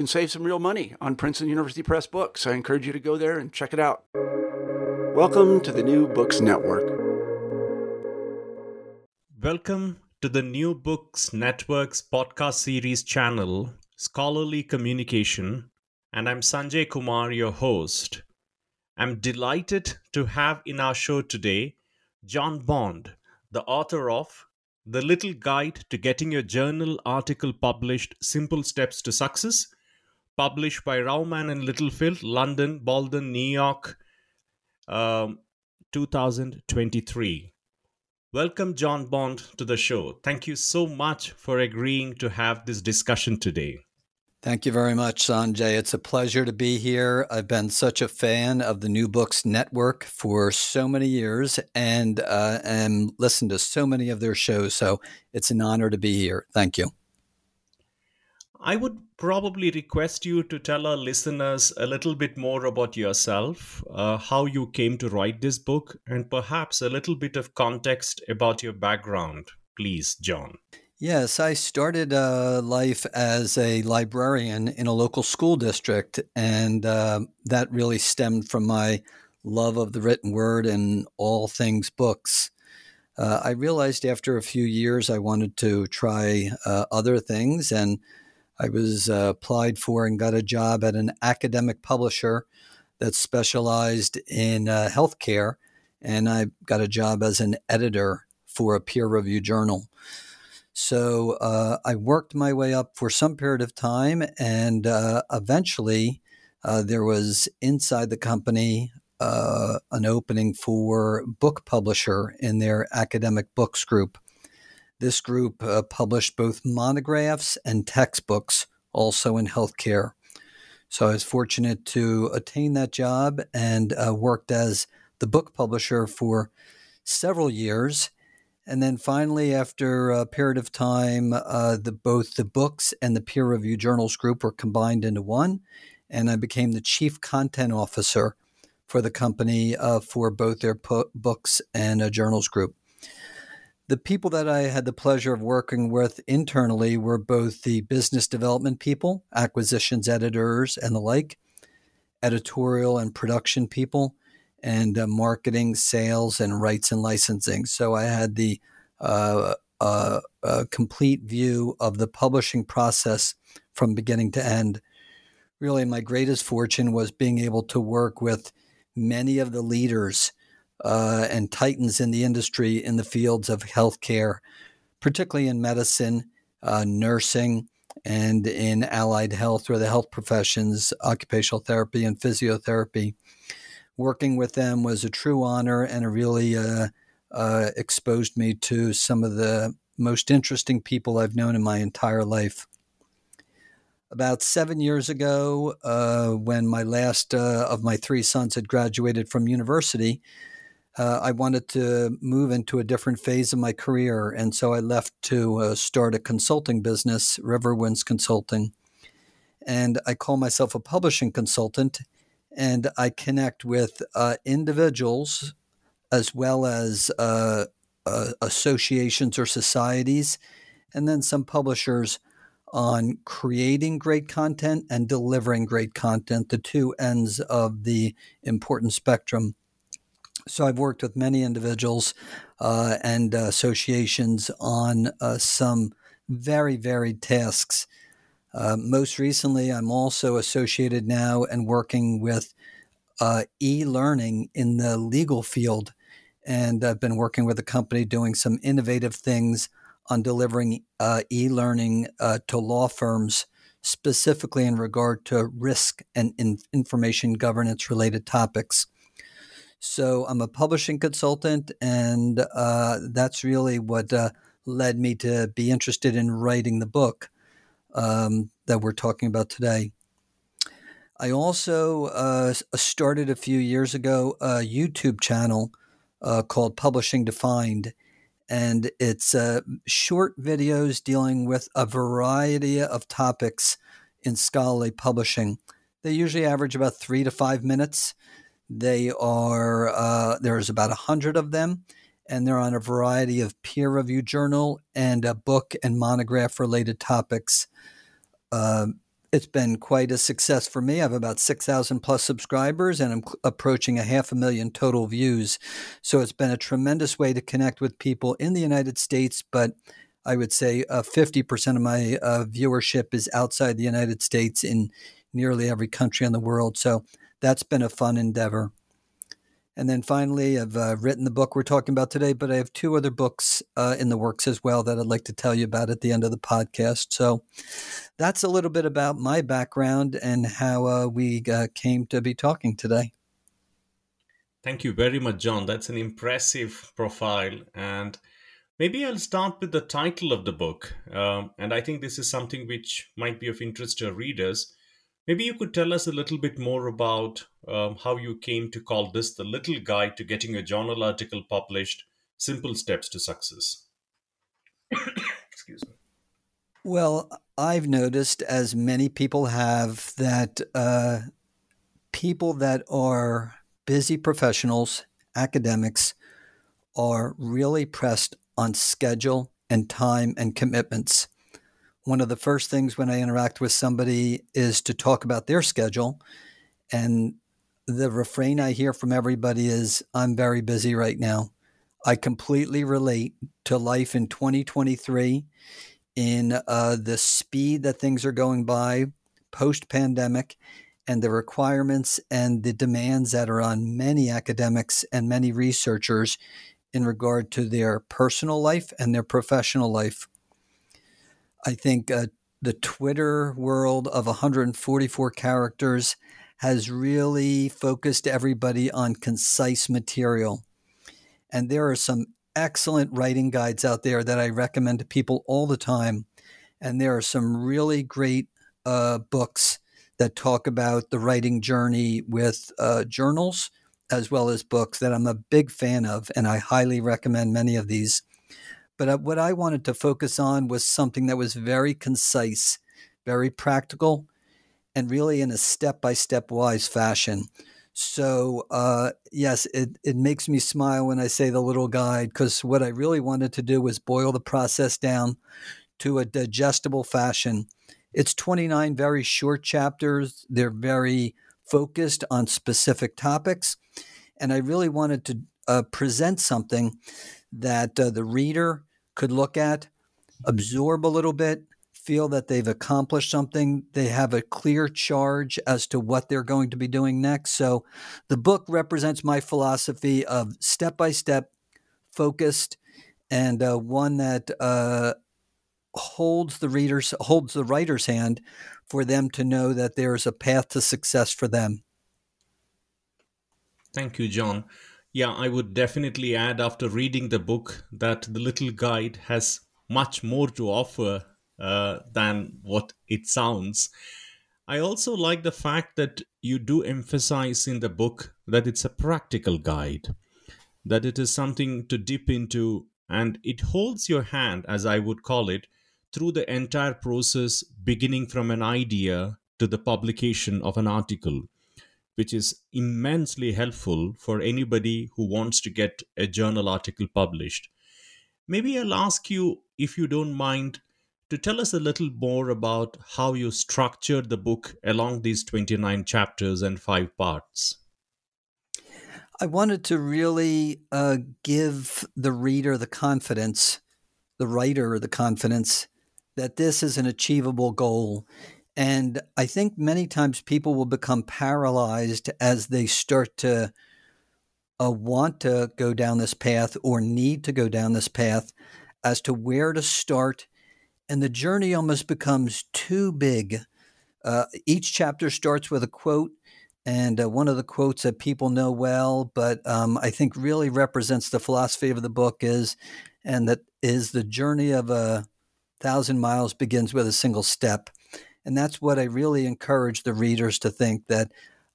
can save some real money on Princeton University Press books. I encourage you to go there and check it out. Welcome to the New Books Network. Welcome to the New Books Network's podcast series channel, Scholarly Communication, and I'm Sanjay Kumar, your host. I'm delighted to have in our show today John Bond, the author of The Little Guide to Getting Your Journal Article Published Simple Steps to Success, published by Rowman and Littlefield, London, Malden, New York, um, 2023. Welcome, John Bond, to the show. Thank you so much for agreeing to have this discussion today. Thank you very much, Sanjay. It's a pleasure to be here. I've been such a fan of the New Books Network for so many years and uh, and listened to so many of their shows. So it's an honor to be here. Thank you. I would probably request you to tell our listeners a little bit more about yourself, uh, how you came to write this book, and perhaps a little bit of context about your background. Please, John. Yes, I started uh, life as a librarian in a local school district, and uh, that really stemmed from my love of the written word and all things books. Uh, I realized after a few years I wanted to try uh, other things, and I was uh, applied for and got a job at an academic publisher that specialized in uh, healthcare, and I got a job as an editor for a peer reviewed journal. So uh, I worked my way up for some period of time, and uh, eventually uh, there was inside the company uh, an opening for book publisher in their academic books group. This group uh, published both monographs and textbooks, also in healthcare. So I was fortunate to attain that job and uh, worked as the book publisher for several years. And then finally, after a period of time, uh, the, both the books and the peer review journals group were combined into one. And I became the chief content officer for the company uh, for both their books and a journals group the people that I had the pleasure of working with internally were both the business development people, acquisitions editors, and the like, editorial and production people, and uh, marketing, sales, and rights and licensing. So I had the uh, uh, complete view of the publishing process from beginning to end. Really, my greatest fortune was being able to work with many of the leaders uh, and titans in the industry in the fields of healthcare, particularly in medicine, uh, nursing, and in allied health or the health professions, occupational therapy and physiotherapy. Working with them was a true honor and really uh, uh, exposed me to some of the most interesting people I've known in my entire life. About seven years ago, uh, when my last uh, of my three sons had graduated from university, uh, I wanted to move into a different phase of my career. And so I left to uh, start a consulting business, Riverwinds Consulting. And I call myself a publishing consultant. And I connect with uh, individuals as well as uh, uh, associations or societies, and then some publishers on creating great content and delivering great content, the two ends of the important spectrum. So I've worked with many individuals uh, and associations on uh, some very varied tasks. Uh, most recently, I'm also associated now and working with uh, e learning in the legal field. And I've been working with a company doing some innovative things on delivering uh, e learning uh, to law firms, specifically in regard to risk and in- information governance related topics. So I'm a publishing consultant, and uh, that's really what uh, led me to be interested in writing the book um, that we're talking about today. I also uh, started a few years ago a YouTube channel uh, called Publishing Defined. And it's uh, short videos dealing with a variety of topics in scholarly publishing. They usually average about three to five minutes. They are, uh, there's about a hundred of them, and they're on a variety of peer reviewed journal and book and monograph related topics. Uh, it's been quite a success for me. I have about 6,000 plus subscribers and I'm approaching a half a million total views. So it's been a tremendous way to connect with people in the United States, but I would say uh, 50% of my uh, viewership is outside the United States in nearly every country in the world. So that's been a fun endeavor. And then finally, I've uh, written the book we're talking about today, but I have two other books uh, in the works as well that I'd like to tell you about at the end of the podcast. So that's a little bit about my background and how uh, we uh, came to be talking today. Thank you very much, John. That's an impressive profile. And maybe I'll start with the title of the book. Um, and I think this is something which might be of interest to readers. Maybe you could tell us a little bit more about um, how you came to call this the little guide to getting a journal article published Simple Steps to Success. Excuse me. Well, I've noticed, as many people have, that uh, people that are busy professionals, academics, are really pressed on schedule and time and commitments one of the first things when I interact with somebody is to talk about their schedule. And the refrain I hear from everybody is, I'm very busy right now. I completely relate to life in 2023 in uh, the speed that things are going by post pandemic and the requirements and the demands that are on many academics and many researchers in regard to their personal life and their professional life. I think uh, the Twitter world of 144 characters has really focused everybody on concise material. And there are some excellent writing guides out there that I recommend to people all the time. And there are some really great uh, books that talk about the writing journey with uh, journals as well as books that I'm a big fan of. And I highly recommend many of these. But uh, what I wanted to focus on was something that was very concise, very practical, and really in a step by step wise fashion. So, uh, yes, it, it makes me smile when I say the little guide because what I really wanted to do was boil the process down to a digestible fashion. It's 29 very short chapters, they're very focused on specific topics. And I really wanted to uh, present something that uh, the reader could look at, absorb a little bit, feel that they've accomplished something. They have a clear charge as to what they're going to be doing next. So the book represents my philosophy of step by step, focused, and uh, one that uh, holds the readers holds the writer's hand for them to know that there is a path to success for them. Thank you, John. Yeah, I would definitely add after reading the book that the little guide has much more to offer uh, than what it sounds. I also like the fact that you do emphasize in the book that it's a practical guide, that it is something to dip into, and it holds your hand, as I would call it, through the entire process, beginning from an idea to the publication of an article which is immensely helpful for anybody who wants to get a journal article published. Maybe I'll ask you, if you don't mind, to tell us a little more about how you structured the book along these 29 chapters and five parts. I wanted to really uh, give the reader the confidence, the writer the confidence that this is an achievable goal. And I think many times people will become paralyzed as they start to uh, want to go down this path or need to go down this path as to where to start. And the journey almost becomes too big. Uh, each chapter starts with a quote, and uh, one of the quotes that people know well, but um, I think really represents the philosophy of the book is, and that is the journey of a thousand miles begins with a single step. And that's what I really encourage the readers to think that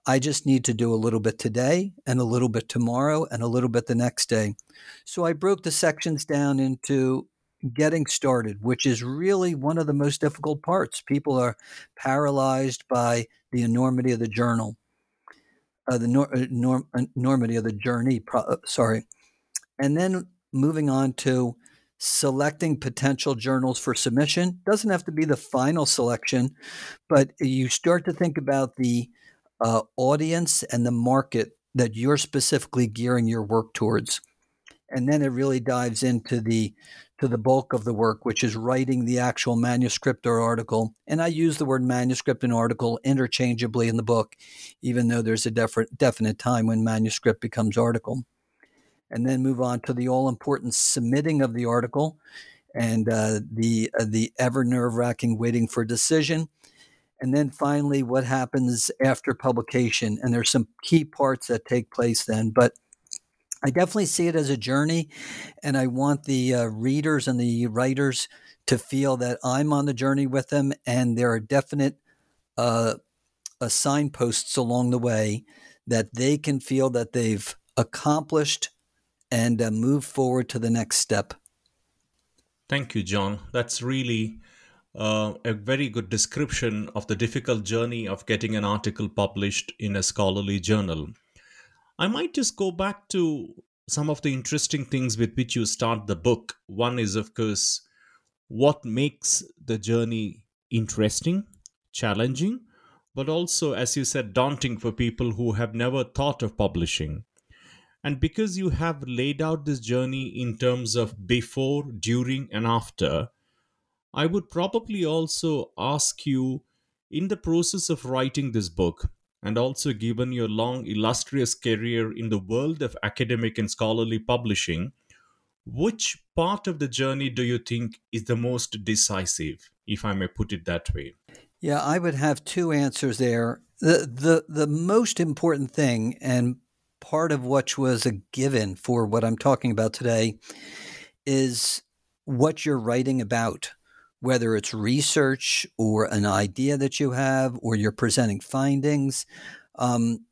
I just need to do a little bit today and a little bit tomorrow and a little bit the next day. So I broke the sections down into getting started, which is really one of the most difficult parts. People are paralyzed by the enormity of the journal, uh, the nor- uh, norm- uh, enormity of the journey, pro- uh, sorry. And then moving on to selecting potential journals for submission. Doesn't have to be the final selection, but you start to think about the uh, audience and the market that you're specifically gearing your work towards. And then it really dives into the to the bulk of the work, which is writing the actual manuscript or article. And I use the word manuscript and article interchangeably in the book, even though there's a definite definite time when manuscript becomes article. And then move on to the all important submitting of the article and uh, the uh, the ever nerve wracking waiting for decision. And then finally what happens after publication and there's some key parts that take place then but i definitely see it as a journey and i want the uh, readers and the writers to feel that i'm on the journey with them and there are definite uh, signposts along the way that they can feel that they've accomplished and uh, move forward to the next step thank you john that's really uh, a very good description of the difficult journey of getting an article published in a scholarly journal. I might just go back to some of the interesting things with which you start the book. One is, of course, what makes the journey interesting, challenging, but also, as you said, daunting for people who have never thought of publishing. And because you have laid out this journey in terms of before, during, and after, I would probably also ask you in the process of writing this book, and also given your long, illustrious career in the world of academic and scholarly publishing, which part of the journey do you think is the most decisive, if I may put it that way? Yeah, I would have two answers there. The the the most important thing and part of which was a given for what I'm talking about today is what you're writing about whether it's research or an idea that you have or you're presenting findings. Um,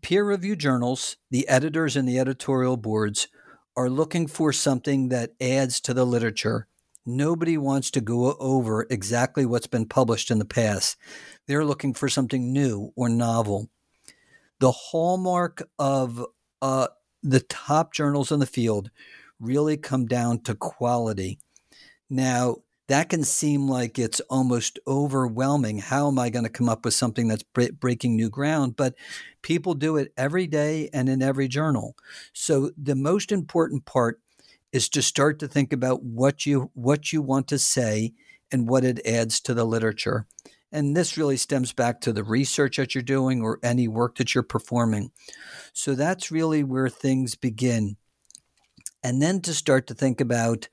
peer reviewed journals, the editors and the editorial boards are looking for something that adds to the literature. Nobody wants to go over exactly what's been published in the past. They're looking for something new or novel. The hallmark of uh, the top journals in the field really come down to quality. Now, that can seem like it's almost overwhelming. How am I going to come up with something that's breaking new ground? But people do it every day and in every journal. So the most important part is to start to think about what you what you want to say and what it adds to the literature. And this really stems back to the research that you're doing or any work that you're performing. So that's really where things begin. And then to start to think about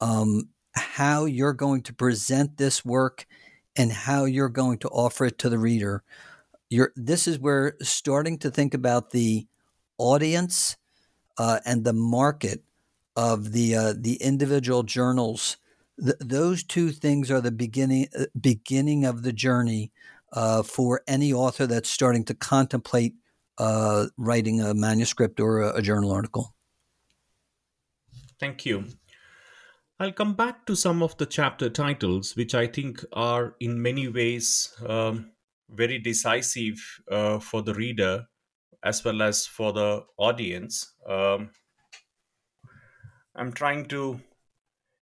um, how you're going to present this work and how you're going to offer it to the reader. You're, this is where starting to think about the audience uh, and the market of the uh, the individual journals. Th- those two things are the beginning uh, beginning of the journey uh, for any author that's starting to contemplate uh, writing a manuscript or a, a journal article. Thank you. I'll come back to some of the chapter titles, which I think are in many ways um, very decisive uh, for the reader as well as for the audience. Um, I'm trying to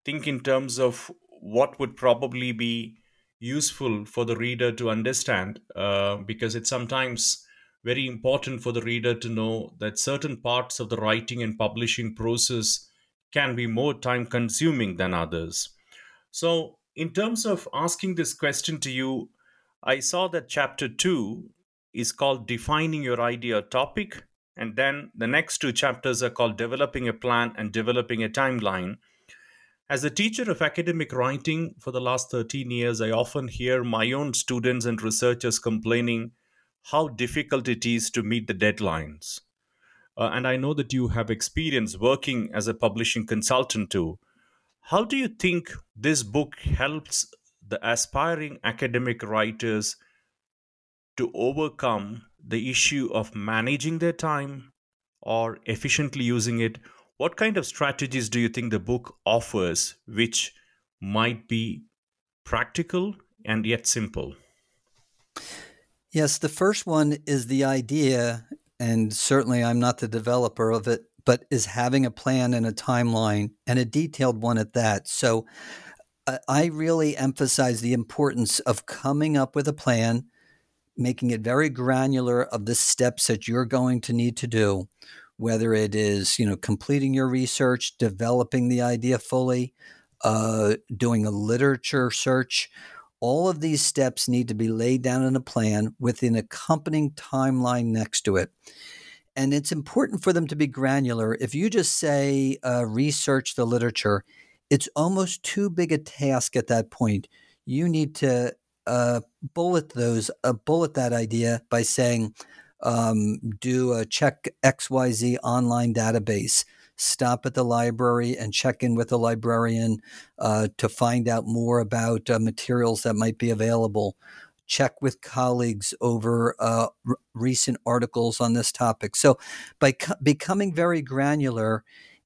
think in terms of what would probably be useful for the reader to understand uh, because it's sometimes very important for the reader to know that certain parts of the writing and publishing process can be more time consuming than others. So, in terms of asking this question to you, I saw that chapter 2 is called Defining Your Idea Topic, and then the next two chapters are called Developing a Plan and Developing a Timeline. As a teacher of academic writing for the last 13 years, I often hear my own students and researchers complaining how difficult it is to meet the deadlines. Uh, and I know that you have experience working as a publishing consultant too. How do you think this book helps the aspiring academic writers to overcome the issue of managing their time or efficiently using it? What kind of strategies do you think the book offers which might be practical and yet simple? Yes, the first one is the idea, and certainly I'm not the developer of it, but is having a plan and a timeline and a detailed one at that. So I really emphasize the importance of coming up with a plan making it very granular of the steps that you're going to need to do whether it is you know completing your research developing the idea fully uh, doing a literature search. All of these steps need to be laid down in a plan with an accompanying timeline next to it. And it's important for them to be granular. If you just say uh, research the literature it's almost too big a task at that point. You need to uh, bullet those, uh, bullet that idea by saying, um, do a check XYZ online database. Stop at the library and check in with the librarian uh, to find out more about uh, materials that might be available. Check with colleagues over uh, r- recent articles on this topic. So, by co- becoming very granular,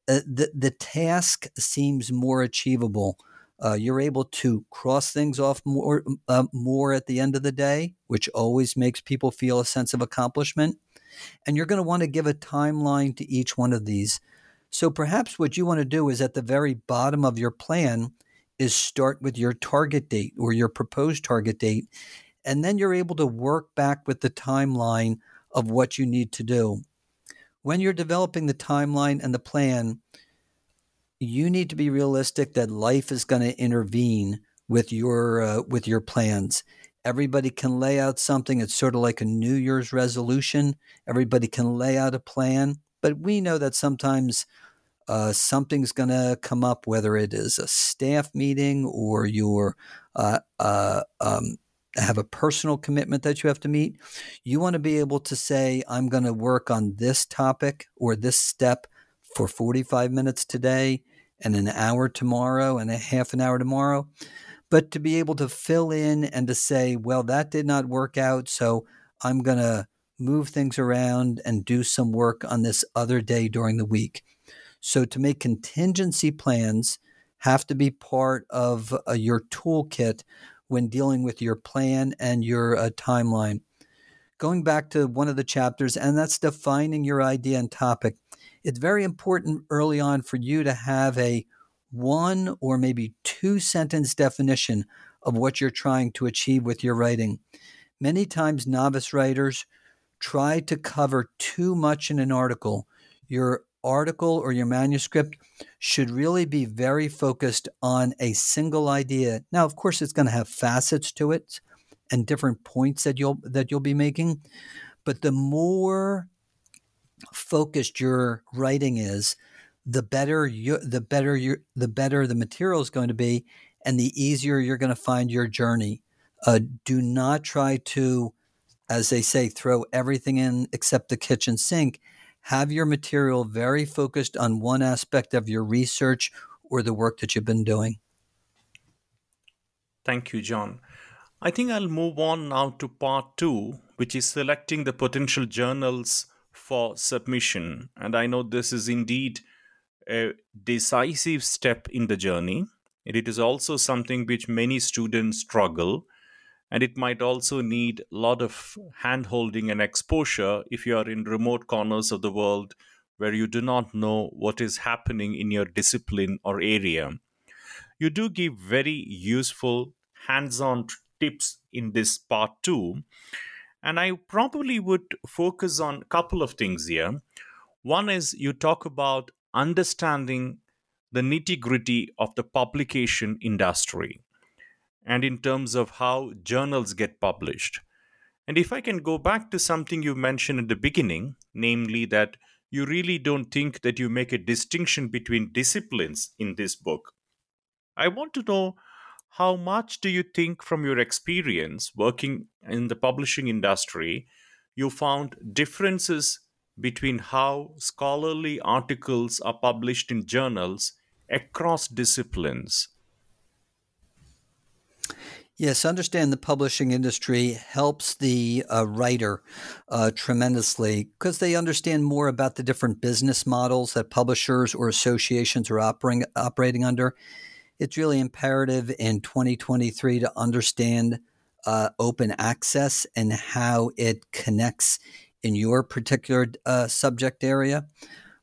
uh, the, the task seems more achievable uh, you're able to cross things off more uh, more at the end of the day, which always makes people feel a sense of accomplishment. And you're going to want to give a timeline to each one of these. So perhaps what you want to do is at the very bottom of your plan is start with your target date or your proposed target date, and then you're able to work back with the timeline of what you need to do. When you're developing the timeline and the plan, you need to be realistic that life is going to intervene with your uh, with your plans. Everybody can lay out something. It's sort of like a New Year's resolution. Everybody can lay out a plan, but we know that sometimes uh, something's going to come up, whether it is a staff meeting or you're uh, uh, um, have a personal commitment that you have to meet. You want to be able to say, "I'm going to work on this topic or this step for 45 minutes today and an hour tomorrow and a half an hour tomorrow. But to be able to fill in and to say, well, that did not work out. So I'm going to move things around and do some work on this other day during the week. So to make contingency plans have to be part of uh, your toolkit when dealing with your plan and your uh, timeline. Going back to one of the chapters, and that's defining your idea and topic it's very important early on for you to have a one or maybe two sentence definition of what you're trying to achieve with your writing. Many times, novice writers try to cover too much in an article. Your article or your manuscript should really be very focused on a single idea. Now, of course, it's going to have facets to it and different points that you'll that you'll be making, but the more focused your writing is, the better you the better you the better the material is going to be, and the easier you're going to find your journey. Uh, do not try to, as they say, throw everything in except the kitchen sink. Have your material very focused on one aspect of your research or the work that you've been doing. Thank you, John. I think I'll move on now to part two, which is selecting the potential journals for submission. And I know this is indeed a decisive step in the journey. It is also something which many students struggle. and it might also need a lot of hand holding and exposure if you are in remote corners of the world where you do not know what is happening in your discipline or area. You do give very useful hands on tips in this part too. And I probably would focus on a couple of things here. One is you talk about understanding the nitty gritty of the publication industry and in terms of how journals get published. And if I can go back to something you mentioned at the beginning, namely that you really don't think that you make a distinction between disciplines in this book, I want to know how much do you think from your experience working in the publishing industry you found differences between how scholarly articles are published in journals across disciplines Yes, understand the publishing industry helps the uh, writer uh, tremendously because they understand more about the different business models that publishers or associations are operating operating under. It's really imperative in 2023 to understand uh, open access and how it connects in your particular uh, subject area.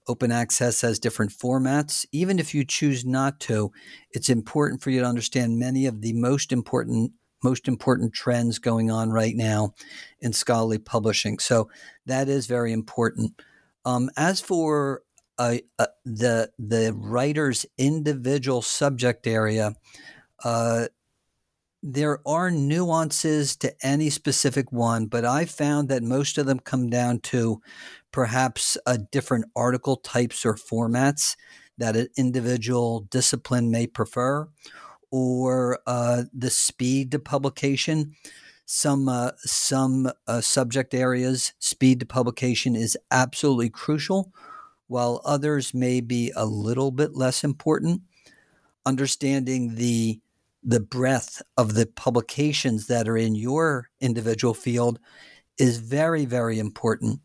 Open access has different formats. Even if you choose not to, it's important for you to understand many of the most important most important trends going on right now in scholarly publishing. So that is very important. Um, as for the the writer's individual subject area, uh, there are nuances to any specific one, but I found that most of them come down to perhaps different article types or formats that an individual discipline may prefer, or uh, the speed to publication. Some uh, some uh, subject areas, speed to publication is absolutely crucial, while others may be a little bit less important. Understanding the the breadth of the publications that are in your individual field is very, very important.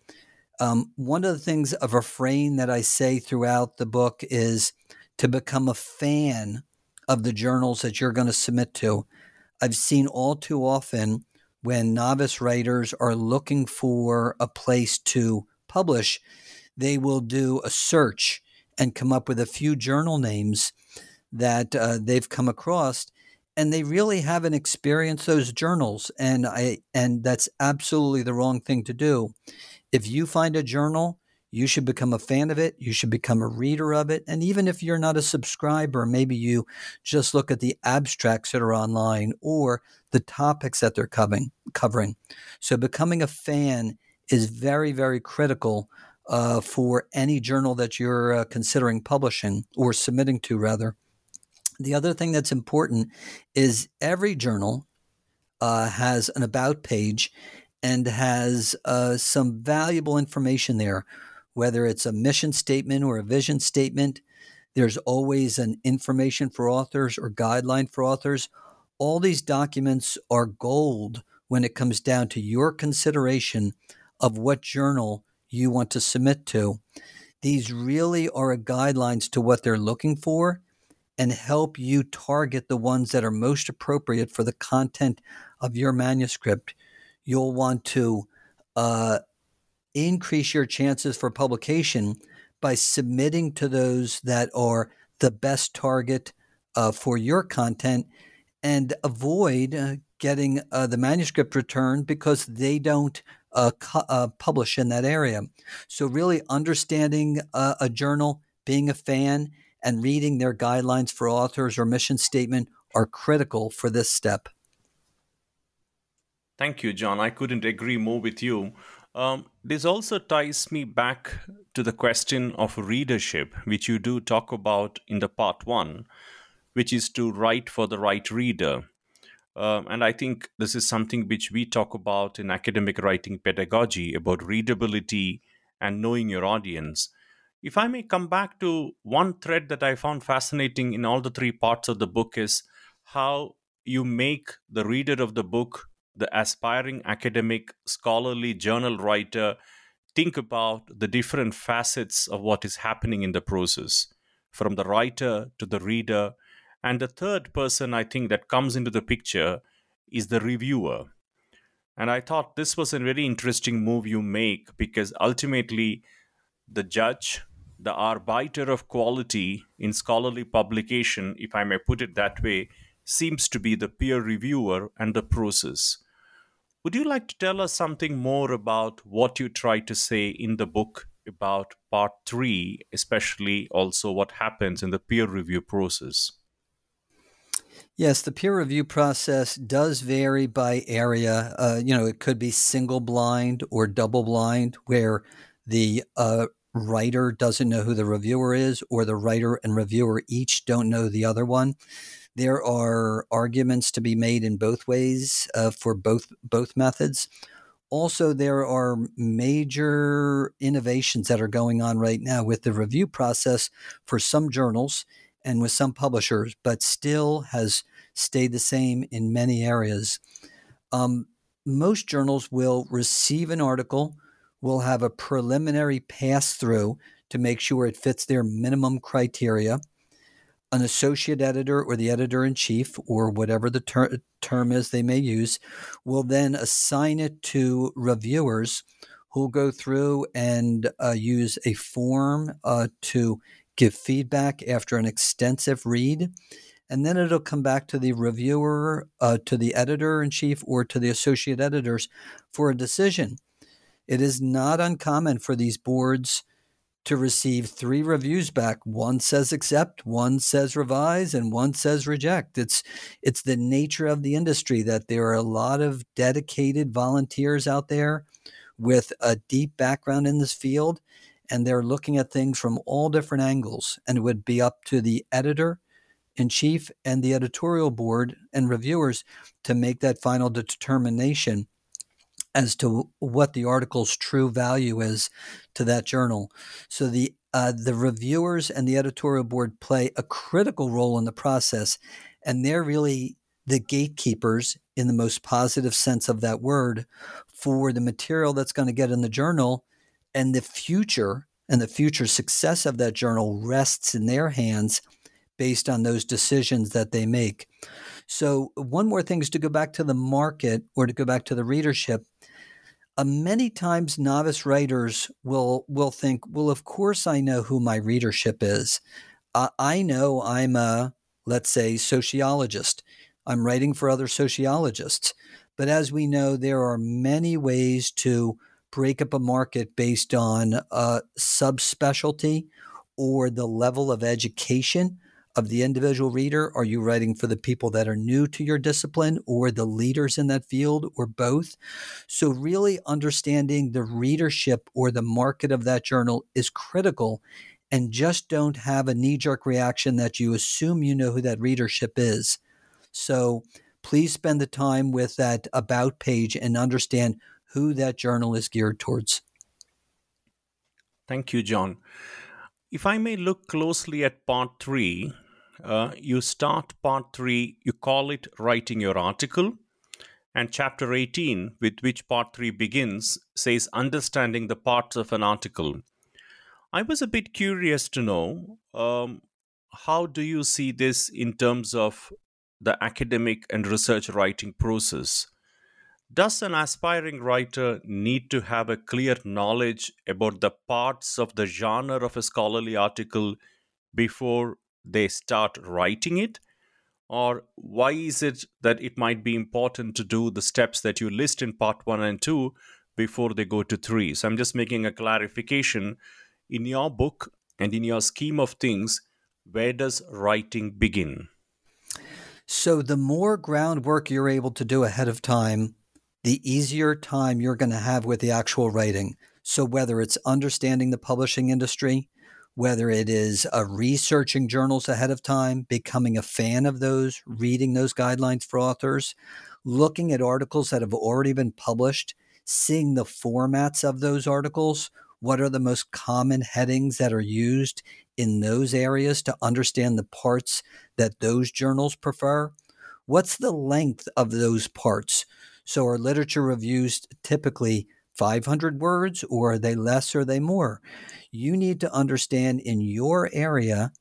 Um, one of the things, of a refrain that I say throughout the book is to become a fan of the journals that you're going to submit to. I've seen all too often when novice writers are looking for a place to publish, they will do a search and come up with a few journal names that uh, they've come across and they really haven't experienced those journals and i and that's absolutely the wrong thing to do. If you find a journal you should become a fan of it you should become a reader of it and even if you're not a subscriber maybe you just look at the abstracts that are online or the topics that they're covering covering. So becoming a fan is very very critical uh, for any journal that you're uh, considering publishing or submitting to rather the other thing that's important is every journal uh, has an about page and has uh, some valuable information there, whether it's a mission statement or a vision statement. There's always an information for authors or guideline for authors. All these documents are gold when it comes down to your consideration of what journal you want to submit to. These really are guidelines to what they're looking for and help you target the ones that are most appropriate for the content of your manuscript. You'll want to uh, increase your chances for publication by submitting to those that are the best target uh, for your content and avoid uh, getting uh, the manuscript returned because they don't uh, cu- uh, publish in that area. So, really understanding uh, a journal, being a fan, and reading their guidelines for authors or mission statement are critical for this step. Thank you, John. I couldn't agree more with you. Um, this also ties me back to the question of readership, which you do talk about in the part one, which is to write for the right reader. Um, and I think this is something which we talk about in academic writing pedagogy about readability and knowing your audience. If I may come back to one thread that I found fascinating in all the three parts of the book is how you make the reader of the book, the aspiring academic, scholarly journal writer, think about the different facets of what is happening in the process, from the writer to the reader. And the third person I think that comes into the picture is the reviewer. And I thought this was a very interesting move you make because ultimately the judge, the arbiter of quality in scholarly publication, if I may put it that way, seems to be the peer reviewer and the process. Would you like to tell us something more about what you try to say in the book about part three, especially also what happens in the peer review process? Yes, the peer review process does vary by area. Uh, you know, it could be single blind or double blind, where the uh, writer doesn't know who the reviewer is, or the writer and reviewer each don't know the other one. There are arguments to be made in both ways uh, for both both methods. Also, there are major innovations that are going on right now with the review process for some journals and with some publishers, but still has stayed the same in many areas. Um, most journals will receive an article, will have a preliminary pass through to make sure it fits their minimum criteria. An associate editor or the editor in chief, or whatever the ter- term is they may use, will then assign it to reviewers who'll go through and uh, use a form uh, to give feedback after an extensive read. And then it'll come back to the reviewer, uh, to the editor in chief, or to the associate editors for a decision. It is not uncommon for these boards to receive three reviews back. One says accept, one says revise, and one says reject. It's it's the nature of the industry that there are a lot of dedicated volunteers out there with a deep background in this field and they're looking at things from all different angles. And it would be up to the editor in chief and the editorial board and reviewers to make that final determination as to what the article's true value is to that journal. So the uh, the reviewers and the editorial board play a critical role in the process, and they're really the gatekeepers in the most positive sense of that word for the material that's going to get in the journal and the future and the future success of that journal rests in their hands based on those decisions that they make. So, one more thing is to go back to the market or to go back to the readership. Uh, many times, novice writers will will think, "Well, of course, I know who my readership is. Uh, I know I'm a, let's say, sociologist. I'm writing for other sociologists." But as we know, there are many ways to break up a market based on a subspecialty or the level of education of the individual reader? Are you writing for the people that are new to your discipline or the leaders in that field or both? So, really understanding the readership or the market of that journal is critical. And just don't have a knee jerk reaction that you assume you know who that readership is. So, please spend the time with that about page and understand who that journal is geared towards. Thank you, John. If I may look closely at part three, uh, you start part three, you call it writing your article. And chapter 18, with which part three begins, says understanding the parts of an article. I was a bit curious to know um, how do you see this in terms of the academic and research writing process? Does an aspiring writer need to have a clear knowledge about the parts of the genre of a scholarly article before they start writing it? Or why is it that it might be important to do the steps that you list in part one and two before they go to three? So I'm just making a clarification. In your book and in your scheme of things, where does writing begin? So, the more groundwork you're able to do ahead of time, the easier time you're going to have with the actual writing. So, whether it's understanding the publishing industry, whether it is uh, researching journals ahead of time, becoming a fan of those, reading those guidelines for authors, looking at articles that have already been published, seeing the formats of those articles, what are the most common headings that are used in those areas to understand the parts that those journals prefer. What's the length of those parts? So are literature reviews typically 500 words or are they less or are they more? You need to understand in your area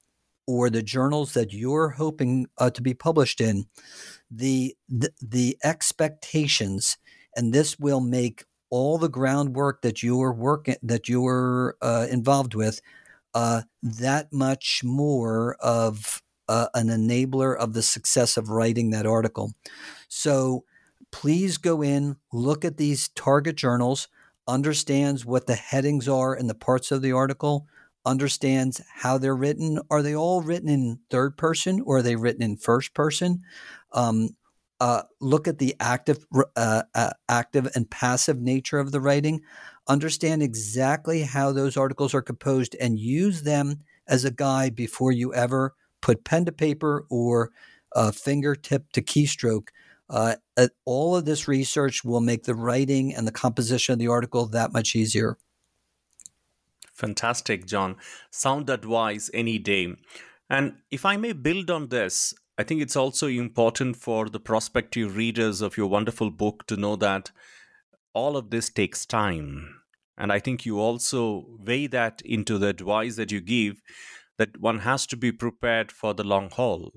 or the journals that you're hoping uh, to be published in, the, the the expectations, and this will make all the groundwork that you're working that you're uh, involved with uh, that much more of uh, an enabler of the success of writing that article. So please go in, look at these target journals, understands what the headings are and the parts of the article, understands how they're written. Are they all written in third person or are they written in first person? Um, uh, look at the active, uh, uh, active and passive nature of the writing. Understand exactly how those articles are composed and use them as a guide before you ever put pen to paper or fingertip to keystroke. Uh, all of this research will make the writing and the composition of the article that much easier. Fantastic, John. Sound advice any day. And if I may build on this, I think it's also important for the prospective readers of your wonderful book to know that all of this takes time. And I think you also weigh that into the advice that you give that one has to be prepared for the long haul.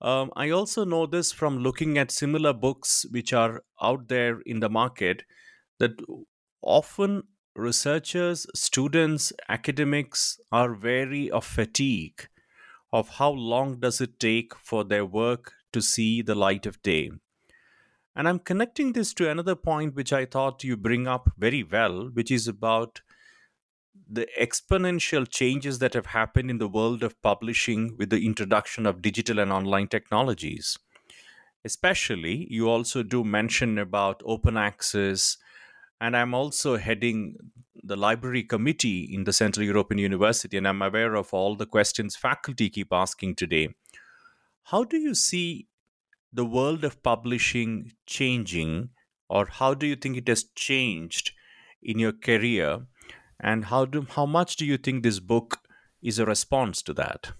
Um, I also know this from looking at similar books which are out there in the market that often researchers, students, academics are wary of fatigue of how long does it take for their work to see the light of day. And I'm connecting this to another point which I thought you bring up very well, which is about the exponential changes that have happened in the world of publishing with the introduction of digital and online technologies. Especially, you also do mention about open access, and I'm also heading the library committee in the Central European University, and I'm aware of all the questions faculty keep asking today. How do you see the world of publishing changing, or how do you think it has changed in your career? And how do how much do you think this book is a response to that?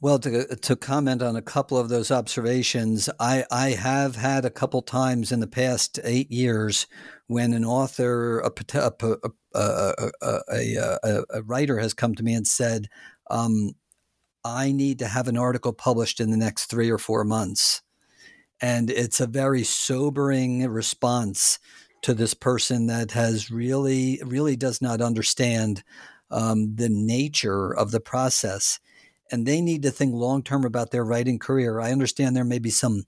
Well, to, to comment on a couple of those observations, I, I have had a couple times in the past eight years when an author, a, a, a, a writer has come to me and said, um, I need to have an article published in the next three or four months. And it's a very sobering response to this person that has really, really does not understand um, the nature of the process and they need to think long term about their writing career. I understand there may be some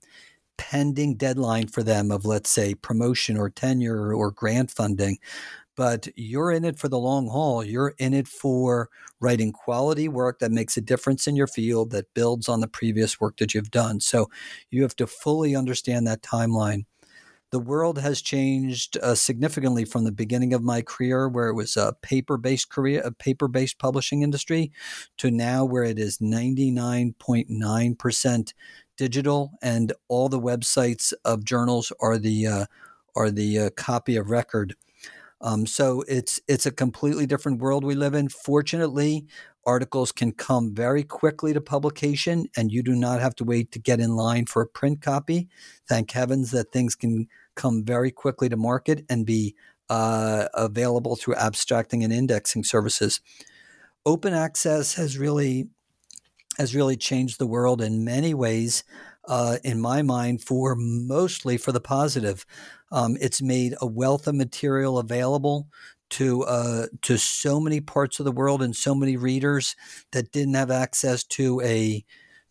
pending deadline for them of, let's say, promotion or tenure or grant funding, but you're in it for the long haul. You're in it for writing quality work that makes a difference in your field that builds on the previous work that you've done. So you have to fully understand that timeline the world has changed uh, significantly from the beginning of my career, where it was a paper-based career, a paper-based publishing industry, to now where it is 99.9% digital, and all the websites of journals are the uh, are the uh, copy of record. Um, so it's it's a completely different world we live in. Fortunately, articles can come very quickly to publication and you do not have to wait to get in line for a print copy. Thank heavens that things can come very quickly to market and be uh, available through abstracting and indexing services. Open access has really has really changed the world in many ways. Uh, in my mind, for mostly for the positive, um, it's made a wealth of material available to uh, to so many parts of the world and so many readers that didn't have access to a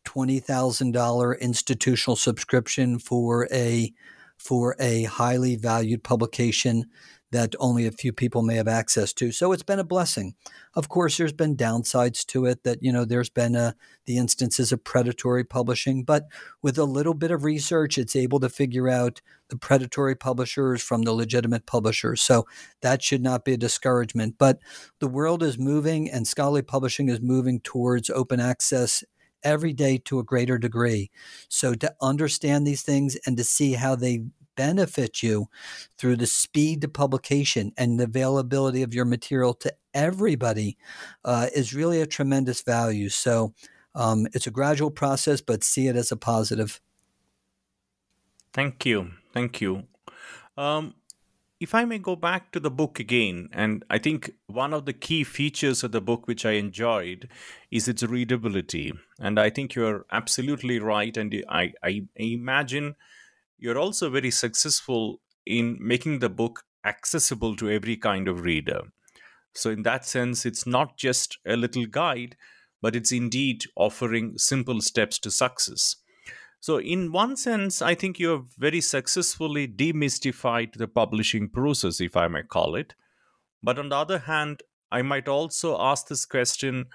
twenty thousand dollar institutional subscription for a for a highly valued publication that only a few people may have access to. So it's been a blessing. Of course, there's been downsides to it that, you know, there's been a, the instances of predatory publishing, but with a little bit of research, it's able to figure out the predatory publishers from the legitimate publishers. So that should not be a discouragement. But the world is moving and scholarly publishing is moving towards open access every day to a greater degree. So to understand these things and to see how they benefit you through the speed to publication and the availability of your material to everybody uh, is really a tremendous value. So um, it's a gradual process, but see it as a positive. Thank you. Thank you. Um, if I may go back to the book again, and I think one of the key features of the book which I enjoyed is its readability. And I think you're absolutely right. And I, I imagine you're also very successful in making the book accessible to every kind of reader. So, in that sense, it's not just a little guide, but it's indeed offering simple steps to success. So, in one sense, I think you have very successfully demystified the publishing process, if I may call it. But on the other hand, I might also ask this question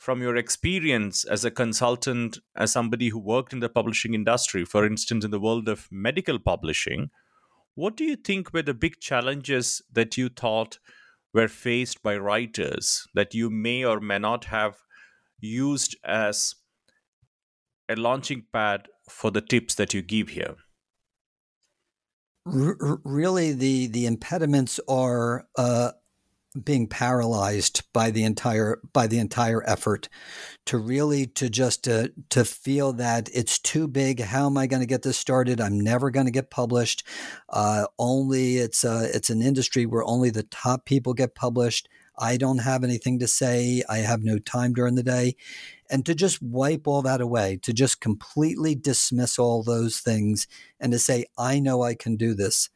from your experience as a consultant, as somebody who worked in the publishing industry, for instance, in the world of medical publishing. What do you think were the big challenges that you thought were faced by writers that you may or may not have used as a launching pad for the tips that you give here? R- really, the the impediments are uh, being paralyzed by the entire by the entire effort to really to just to uh, to feel that it's too big. How am i going to get this started? I'm never going to get published. Uh, only it's a, uh, it's an industry where only the top people get published. I don't have anything to say. I have no time during the day. And to just wipe all that away, to just completely dismiss all those things and to say, I know I can do this.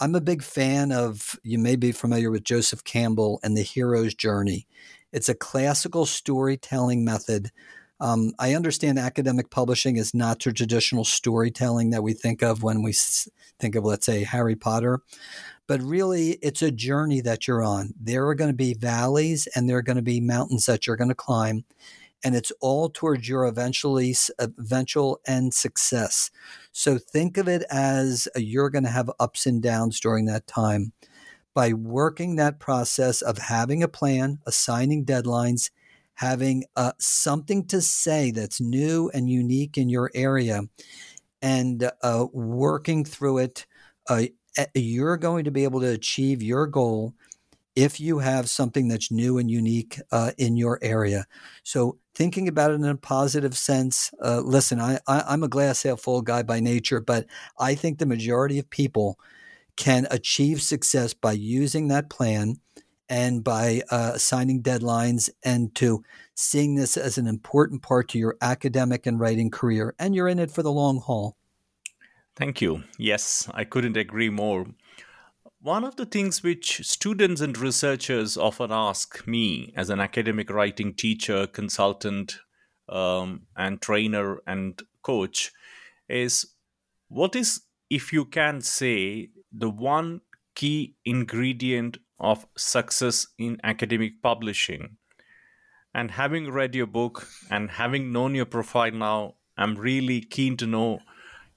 I'm a big fan of, you may be familiar with Joseph Campbell and the hero's journey. It's a classical storytelling method. Um, I understand academic publishing is not the traditional storytelling that we think of when we think of, let's say, Harry Potter, but really it's a journey that you're on. There are going to be valleys and there are going to be mountains that you're going to climb and it's all towards your eventually eventual end success. So think of it as a, you're going to have ups and downs during that time. By working that process of having a plan, assigning deadlines, having uh, something to say that's new and unique in your area, and uh, working through it, uh, you're going to be able to achieve your goal if you have something that's new and unique uh, in your area. So thinking about it in a positive sense. Uh, listen, I, I, am a glass half full guy by nature, but I think the majority of people can achieve success by using that plan and by uh, assigning deadlines and to seeing this as an important part to your academic and writing career. And you're in it for the long haul. Thank you. Yes, I couldn't agree more. One of the things which students and researchers often ask me as an academic writing teacher, consultant, um, and trainer and coach is what is, if you can say, the one key ingredient of success in academic publishing? And having read your book and having known your profile now, I'm really keen to know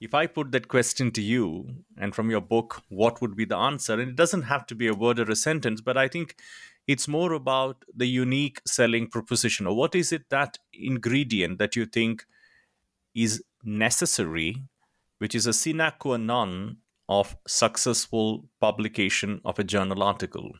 if I put that question to you and from your book, what would be the answer? And it doesn't have to be a word or a sentence, but I think it's more about the unique selling proposition or what is it that ingredient that you think is necessary, which is a sine qua non of successful publication of a journal article.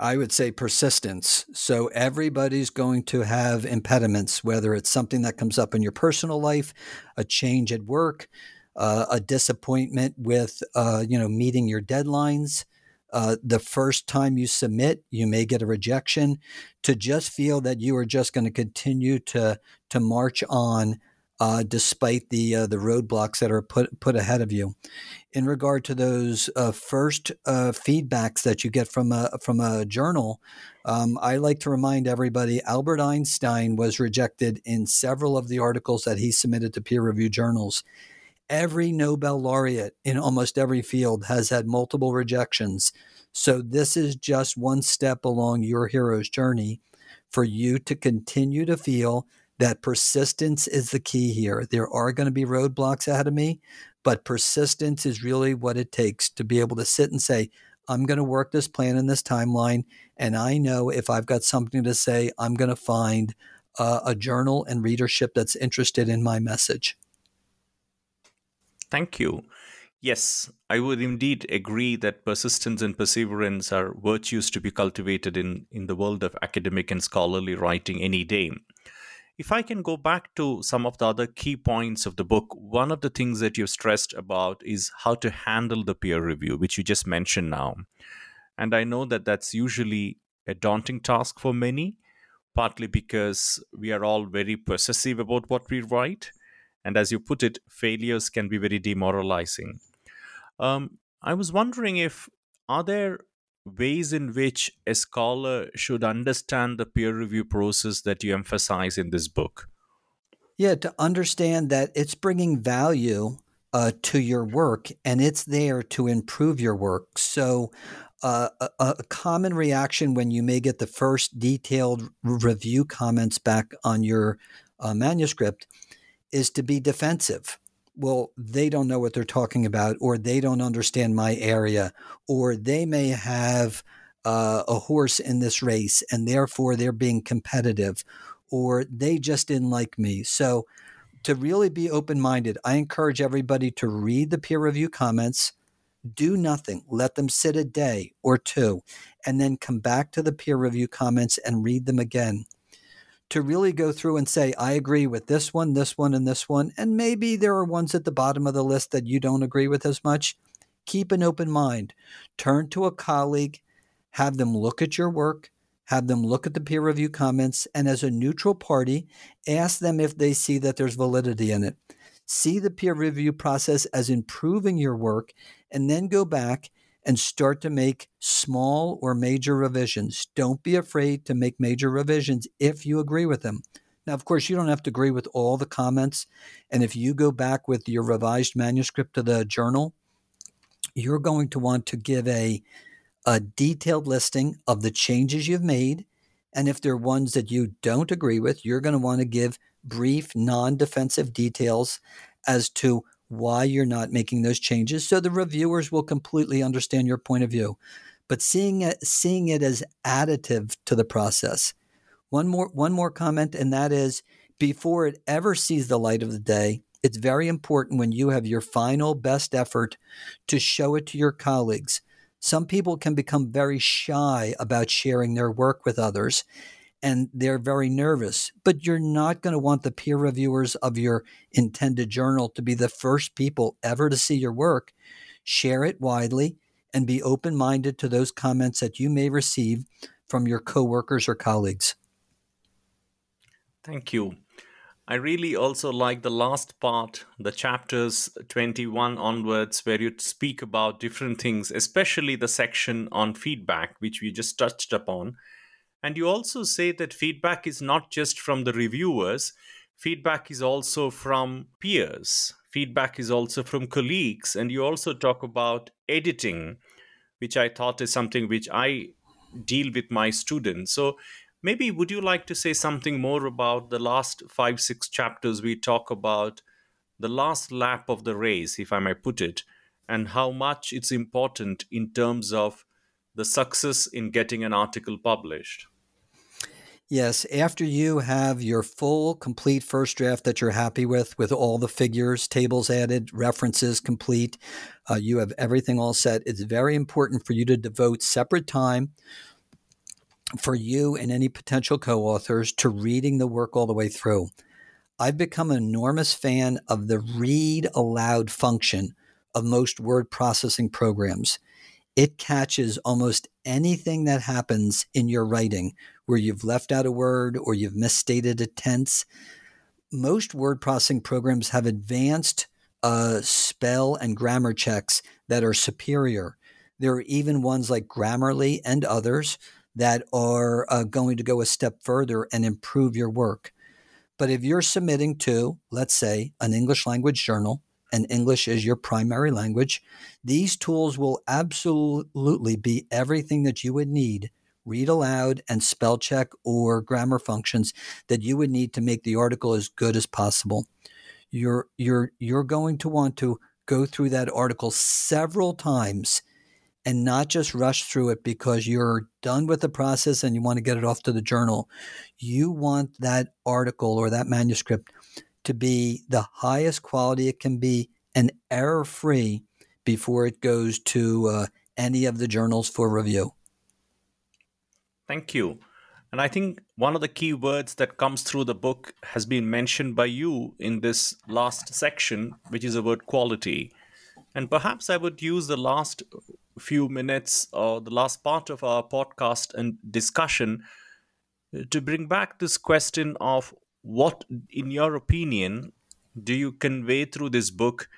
I would say persistence. So everybody's going to have impediments, whether it's something that comes up in your personal life, a change at work, uh, a disappointment with, uh, you know, meeting your deadlines. Uh, the first time you submit, you may get a rejection. To just feel that you are just going to continue to to march on uh, despite the uh, the roadblocks that are put put ahead of you. In regard to those uh, first uh, feedbacks that you get from a from a journal, um, I like to remind everybody Albert Einstein was rejected in several of the articles that he submitted to peer reviewed journals. Every Nobel laureate in almost every field has had multiple rejections. So this is just one step along your hero's journey for you to continue to feel that persistence is the key here. There are going to be roadblocks ahead of me, but persistence is really what it takes to be able to sit and say, I'm going to work this plan in this timeline. And I know if I've got something to say, I'm going to find uh, a journal and readership that's interested in my message. Thank you. Yes, I would indeed agree that persistence and perseverance are virtues to be cultivated in, in the world of academic and scholarly writing any day. If I can go back to some of the other key points of the book, one of the things that you've stressed about is how to handle the peer review, which you just mentioned now. And I know that that's usually a daunting task for many, partly because we are all very possessive about what we write. And as you put it, failures can be very demoralizing. Um, I was wondering if are there ways in which a scholar should understand the peer review process that you emphasize in this book? Yeah, to understand that it's bringing value uh, to your work and it's there to improve your work. So, uh, a, a, common reaction when you may get the first detailed review comments back on your uh, manuscript is to be defensive well, they don't know what they're talking about, or they don't understand my area, or they may have uh, a horse in this race and therefore they're being competitive, or they just didn't like me. So, to really be open minded, I encourage everybody to read the peer review comments, do nothing, let them sit a day or two, and then come back to the peer review comments and read them again to really go through and say, I agree with this one, this one, and this one. And maybe there are ones at the bottom of the list that you don't agree with as much. Keep an open mind. Turn to a colleague, have them look at your work, have them look at the peer review comments, and as a neutral party, ask them if they see that there's validity in it. See the peer review process as improving your work, and then go back and start to make small or major revisions. Don't be afraid to make major revisions if you agree with them. Now, of course, you don't have to agree with all the comments. And if you go back with your revised manuscript to the journal, you're going to want to give a, a detailed listing of the changes you've made. And if there are ones that you don't agree with, you're going to want to give brief, non defensive details as to why you're not making those changes so the reviewers will completely understand your point of view. But seeing it seeing it as additive to the process. One more one more comment and that is before it ever sees the light of the day it's very important when you have your final best effort to show it to your colleagues. Some people can become very shy about sharing their work with others and they're very nervous. But you're not going to want the peer reviewers of your intended journal to be the first people ever to see your work. Share it widely and be open minded to those comments that you may receive from your coworkers or colleagues. Thank you. I really also like the last part, the chapters 21 onwards, where you speak about different things, especially the section on feedback, which we just touched upon and you also say that feedback is not just from the reviewers, feedback is also from peers, feedback is also from colleagues. And you also talk about editing, which I thought is something which I deal with my students. So maybe would you like to say something more about the last five, six chapters we talk about the last lap of the race, if I may put it, and how much it's important in terms of the success in getting an article published? Yes, after you have your full, complete first draft that you're happy with, with all the figures, tables added, references complete, uh, you have everything all set. It's very important for you to devote separate time for you and any potential co authors to reading the work all the way through. I've become an enormous fan of the read aloud function of most word processing programs it catches almost anything that happens in your writing where you've left out a word or you've misstated a tense. Most word processing programs have advanced uh, spell and grammar checks that are superior. There are even ones like Grammarly and others that are uh, going to go a step further and improve your work. But if you're submitting to, let's say, an English language journal, and English is your primary language, these tools will absolutely be everything that you would need read aloud and spell check or grammar functions that you would need to make the article as good as possible. You're you're you're going to want to go through that article several times and not just rush through it because you're done with the process and you want to get it off to the journal. You want that article or that manuscript to be the highest quality it can be and error free before it goes to uh, any of the journals for review. Thank you. And I think one of the key words that comes through the book has been mentioned by you in this last section, which is the word quality. And perhaps I would use the last few minutes or the last part of our podcast and discussion to bring back this question of what, in your opinion, do you convey through this book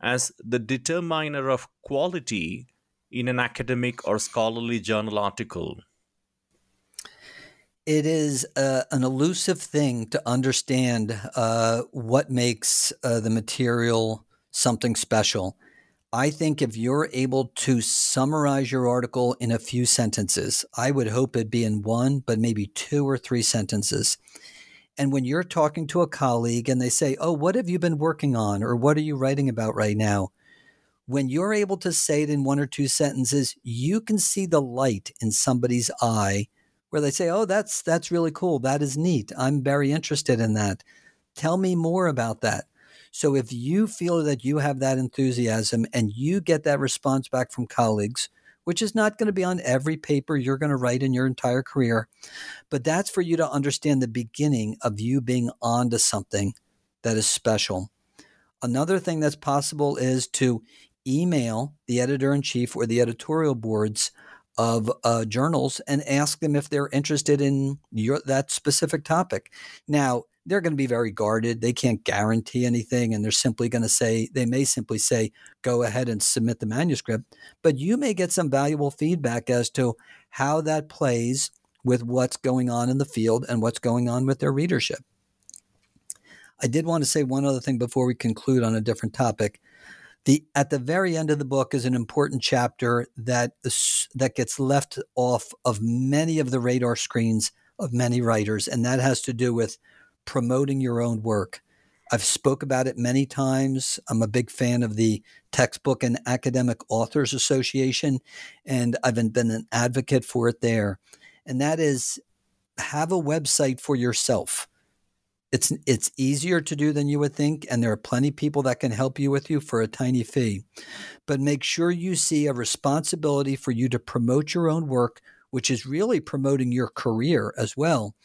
as the determiner of quality in an academic or scholarly journal article? It is uh, an elusive thing to understand uh, what makes uh, the material something special. I think if you're able to summarize your article in a few sentences, I would hope it'd be in one, but maybe two or three sentences. And when you're talking to a colleague and they say, Oh, what have you been working on? Or what are you writing about right now? When you're able to say it in one or two sentences, you can see the light in somebody's eye where they say, "Oh, that's that's really cool. That is neat. I'm very interested in that. Tell me more about that." So if you feel that you have that enthusiasm and you get that response back from colleagues, which is not going to be on every paper you're going to write in your entire career, but that's for you to understand the beginning of you being onto something that is special. Another thing that's possible is to email the editor in chief or the editorial boards of uh, journals and ask them if they're interested in your, that specific topic. Now, they're going to be very guarded. They can't guarantee anything, and they're simply going to say, they may simply say, go ahead and submit the manuscript. But you may get some valuable feedback as to how that plays with what's going on in the field and what's going on with their readership. I did want to say one other thing before we conclude on a different topic. The at the very end of the book is an important chapter that that gets left off of many of the radar screens of many writers, and that has to do with promoting your own work. I've spoke about it many times. I'm a big fan of the Textbook and Academic Authors Association, and I've been an advocate for it there. And that is have a website for yourself. It's it's easier to do than you would think, and there are plenty of people that can help you with you for a tiny fee. But make sure you see a responsibility for you to promote your own work, which is really promoting your career as well.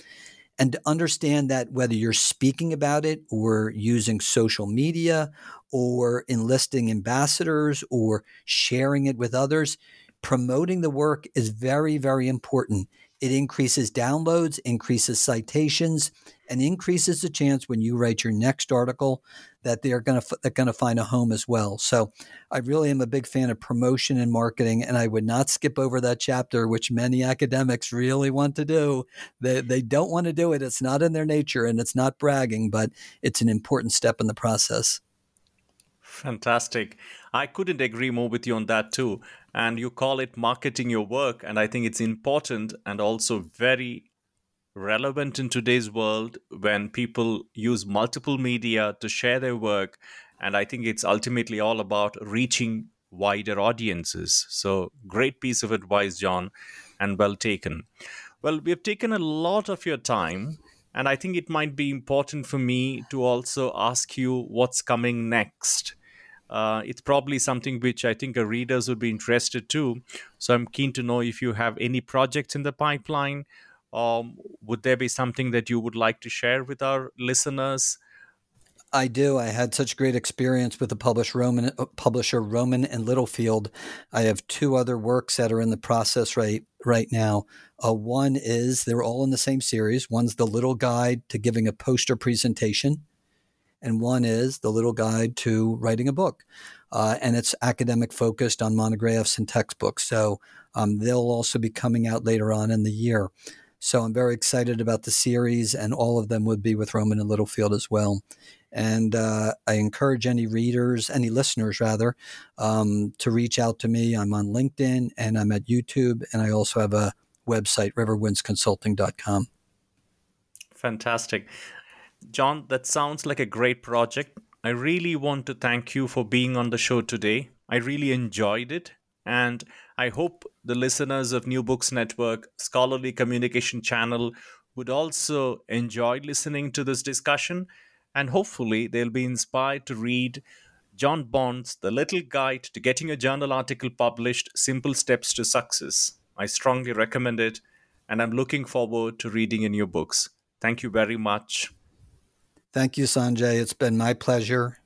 And to understand that whether you're speaking about it or using social media or enlisting ambassadors or sharing it with others, promoting the work is very, very important. It increases downloads, increases citations, and increases the chance when you write your next article that they're going to they're going to find a home as well. So, I really am a big fan of promotion and marketing, and I would not skip over that chapter, which many academics really want to do. They they don't want to do it. It's not in their nature, and it's not bragging, but it's an important step in the process. Fantastic. I couldn't agree more with you on that too. And you call it marketing your work. And I think it's important and also very relevant in today's world when people use multiple media to share their work. And I think it's ultimately all about reaching wider audiences. So, great piece of advice, John, and well taken. Well, we have taken a lot of your time, and I think it might be important for me to also ask you what's coming next uh, it's probably something which I think our readers would be interested to. So I'm keen to know if you have any projects in the pipeline. Um, would there be something that you would like to share with our listeners? I do. I had such great experience with the publisher Rowman, uh, publisher Rowman and Littlefield. I have two other works that are in the process right right now. Uh, one is they're all in the same series. One's the Little Guide to Giving a Poster Presentation, and one is the little guide to writing a book. Uh, and it's academic focused on monographs and textbooks. So um, they'll also be coming out later on in the year. So I'm very excited about the series, and all of them would be with Rowman and Littlefield as well. And uh, I encourage any readers, any listeners rather, um, to reach out to me. I'm on LinkedIn and I'm at YouTube, and I also have a website, riverwindsconsulting.com. Fantastic. John, that sounds like a great project. I really want to thank you for being on the show today. I really enjoyed it. And I hope the listeners of New Books Network Scholarly Communication Channel would also enjoy listening to this discussion. And hopefully, they'll be inspired to read John Bond's The Little Guide to Getting a Journal Article Published Simple Steps to Success. I strongly recommend it. and I'm looking forward to reading in your books. Thank you very much. Thank you, Sanjay. It's been my pleasure.